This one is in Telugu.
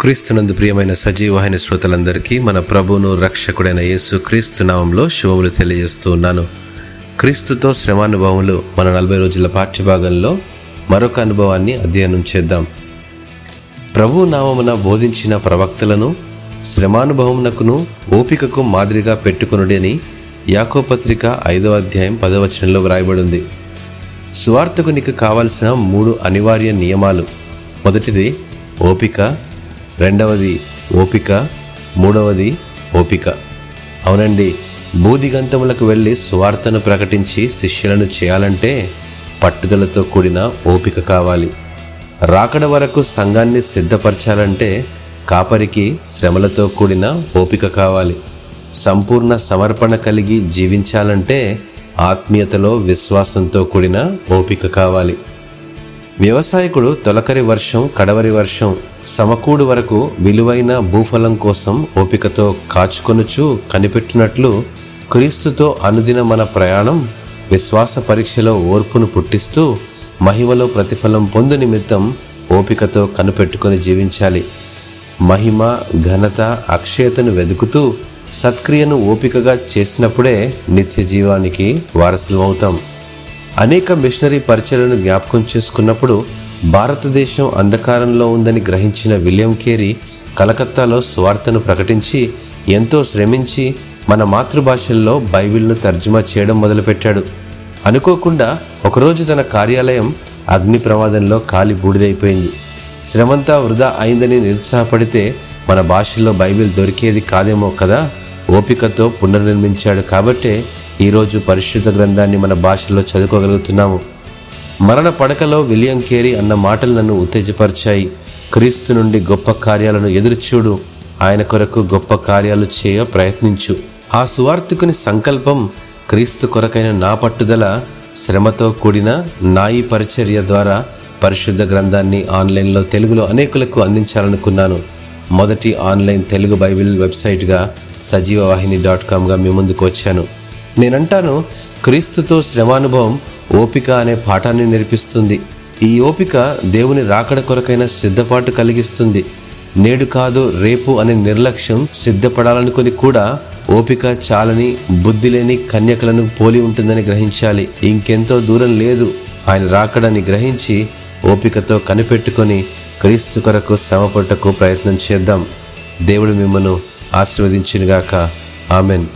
క్రీస్తునందు ప్రియమైన సజీవమైన శ్రోతలందరికీ మన ప్రభువును రక్షకుడైన యేసు క్రీస్తు నామంలో శుభములు తెలియజేస్తూ ఉన్నాను. క్రీస్తుతో శ్రమానుభవములు మన నలభై రోజుల పాఠ్యభాగంలో మరొక అనుభవాన్ని అధ్యయనం చేద్దాం. ప్రభు నామమున బోధించిన ప్రవక్తలను శ్రమానుభవమునకును ఓపికకు మాదిరిగా పెట్టుకునుడని యాకోపత్రిక ఐదవ అధ్యాయం పదవచనంలో వ్రాయబడింది. సువార్తకు నీకు కావలసిన మూడు అనివార్య నియమాలు. మొదటిది ఓపిక. రెండవది ఓపిక మూడవది ఓపిక. అవునండి బూదిగంతములకు వెళ్ళి సువార్తను ప్రకటించి శిష్యులను చేయాలంటే పట్టుదలతో కూడిన ఓపిక కావాలి. రాకడ వరకు సంఘాన్ని సిద్ధపరచాలంటే కాపరికి శ్రమలతో కూడిన ఓపిక కావాలి. సంపూర్ణ సమర్పణ కలిగి జీవించాలంటే ఆత్మీయతలో విశ్వాసంతో కూడిన ఓపిక కావాలి. వ్యవసాయకుడు తొలకరి వర్షం కడవరి వర్షం సమకూడు వరకు విలువైన భూఫలం కోసం ఓపికతో కాచుకొనుచు కనిపెట్టినట్లు క్రీస్తుతో అనుదిన మన ప్రయాణం విశ్వాస పరీక్షలో ఓర్పును పుట్టిస్తూ మహిమలో ప్రతిఫలం పొందు నిమిత్తం ఓపికతో కనిపెట్టుకొని జీవించాలి. మహిమ ఘనత అక్షయతను వెతుకుతూ సత్క్రియను ఓపికగా చేసినప్పుడే నిత్య జీవానికి వారసులమవుతాం అనేక మిషనరీ పరిచయలను జ్ఞాపకం చేసుకున్నప్పుడు భారతదేశం అంధకారంలో ఉందని గ్రహించిన విలియం కేరీ కలకత్తాలో స్వార్థను ప్రకటించి ఎంతో శ్రమించి మన మాతృభాషల్లో బైబిల్ను తర్జుమా చేయడం మొదలుపెట్టాడు. అనుకోకుండా ఒకరోజు తన కార్యాలయం అగ్ని ప్రమాదంలో కాలి బూడిదైపోయింది. శ్రమంతా వృధా అయిందని నిరుత్సాహపడితే మన భాషల్లో బైబిల్ దొరికేది కాదేమో కదా ఓపికతో పునర్నిర్మించాడు కాబట్టే ఈరోజు పరిశుద్ధ గ్రంథాన్ని మన భాషలో చదువుకోగలుగుతున్నాము. మరణ పడకలో విలియం కేరీ అన్న మాటలు నన్ను ఉత్తేజపరిచాయి. క్రీస్తు నుండి గొప్ప కార్యాలను ఎదురుచూడు. ఆయన కొరకు గొప్ప కార్యాలు చేయ ప్రయత్నించు. ఆ సువార్థికుని సంకల్పం క్రీస్తు కొరకైన నా పట్టుదల శ్రమతో కూడిన నాయి పరిచర్య ద్వారా పరిశుద్ధ గ్రంథాన్ని ఆన్లైన్లో తెలుగులో అనేకులకు అందించాలనుకున్నాను. మొదటి ఆన్లైన్ తెలుగు బైబిల్ వెబ్సైట్గా సజీవ వాహిని డాట్ కామ్గా మీ ముందుకు వచ్చాను. నేనంటాను క్రీస్తుతో శ్రమానుభవం ఓపిక అనే పాఠాన్ని నేర్పిస్తుంది. ఈ ఓపిక దేవుని రాకడ కొరకైన సిద్ధపాటు కలిగిస్తుంది. నేడు కాదు రేపు అనే నిర్లక్ష్యం సిద్ధపడాలనుకుని కూడా ఓపిక చాలని బుద్ధి లేని కన్యకలను పోలి ఉంటుందని గ్రహించాలి. ఇంకెంతో దూరం లేదు ఆయన రాకడని గ్రహించి ఓపికతో కనిపెట్టుకొని క్రీస్తు కొరకు శ్రమపడటకు ప్రయత్నం చేద్దాం. దేవుడు మిమ్మను ఆశీర్వదించినగాక. ఆమెన్.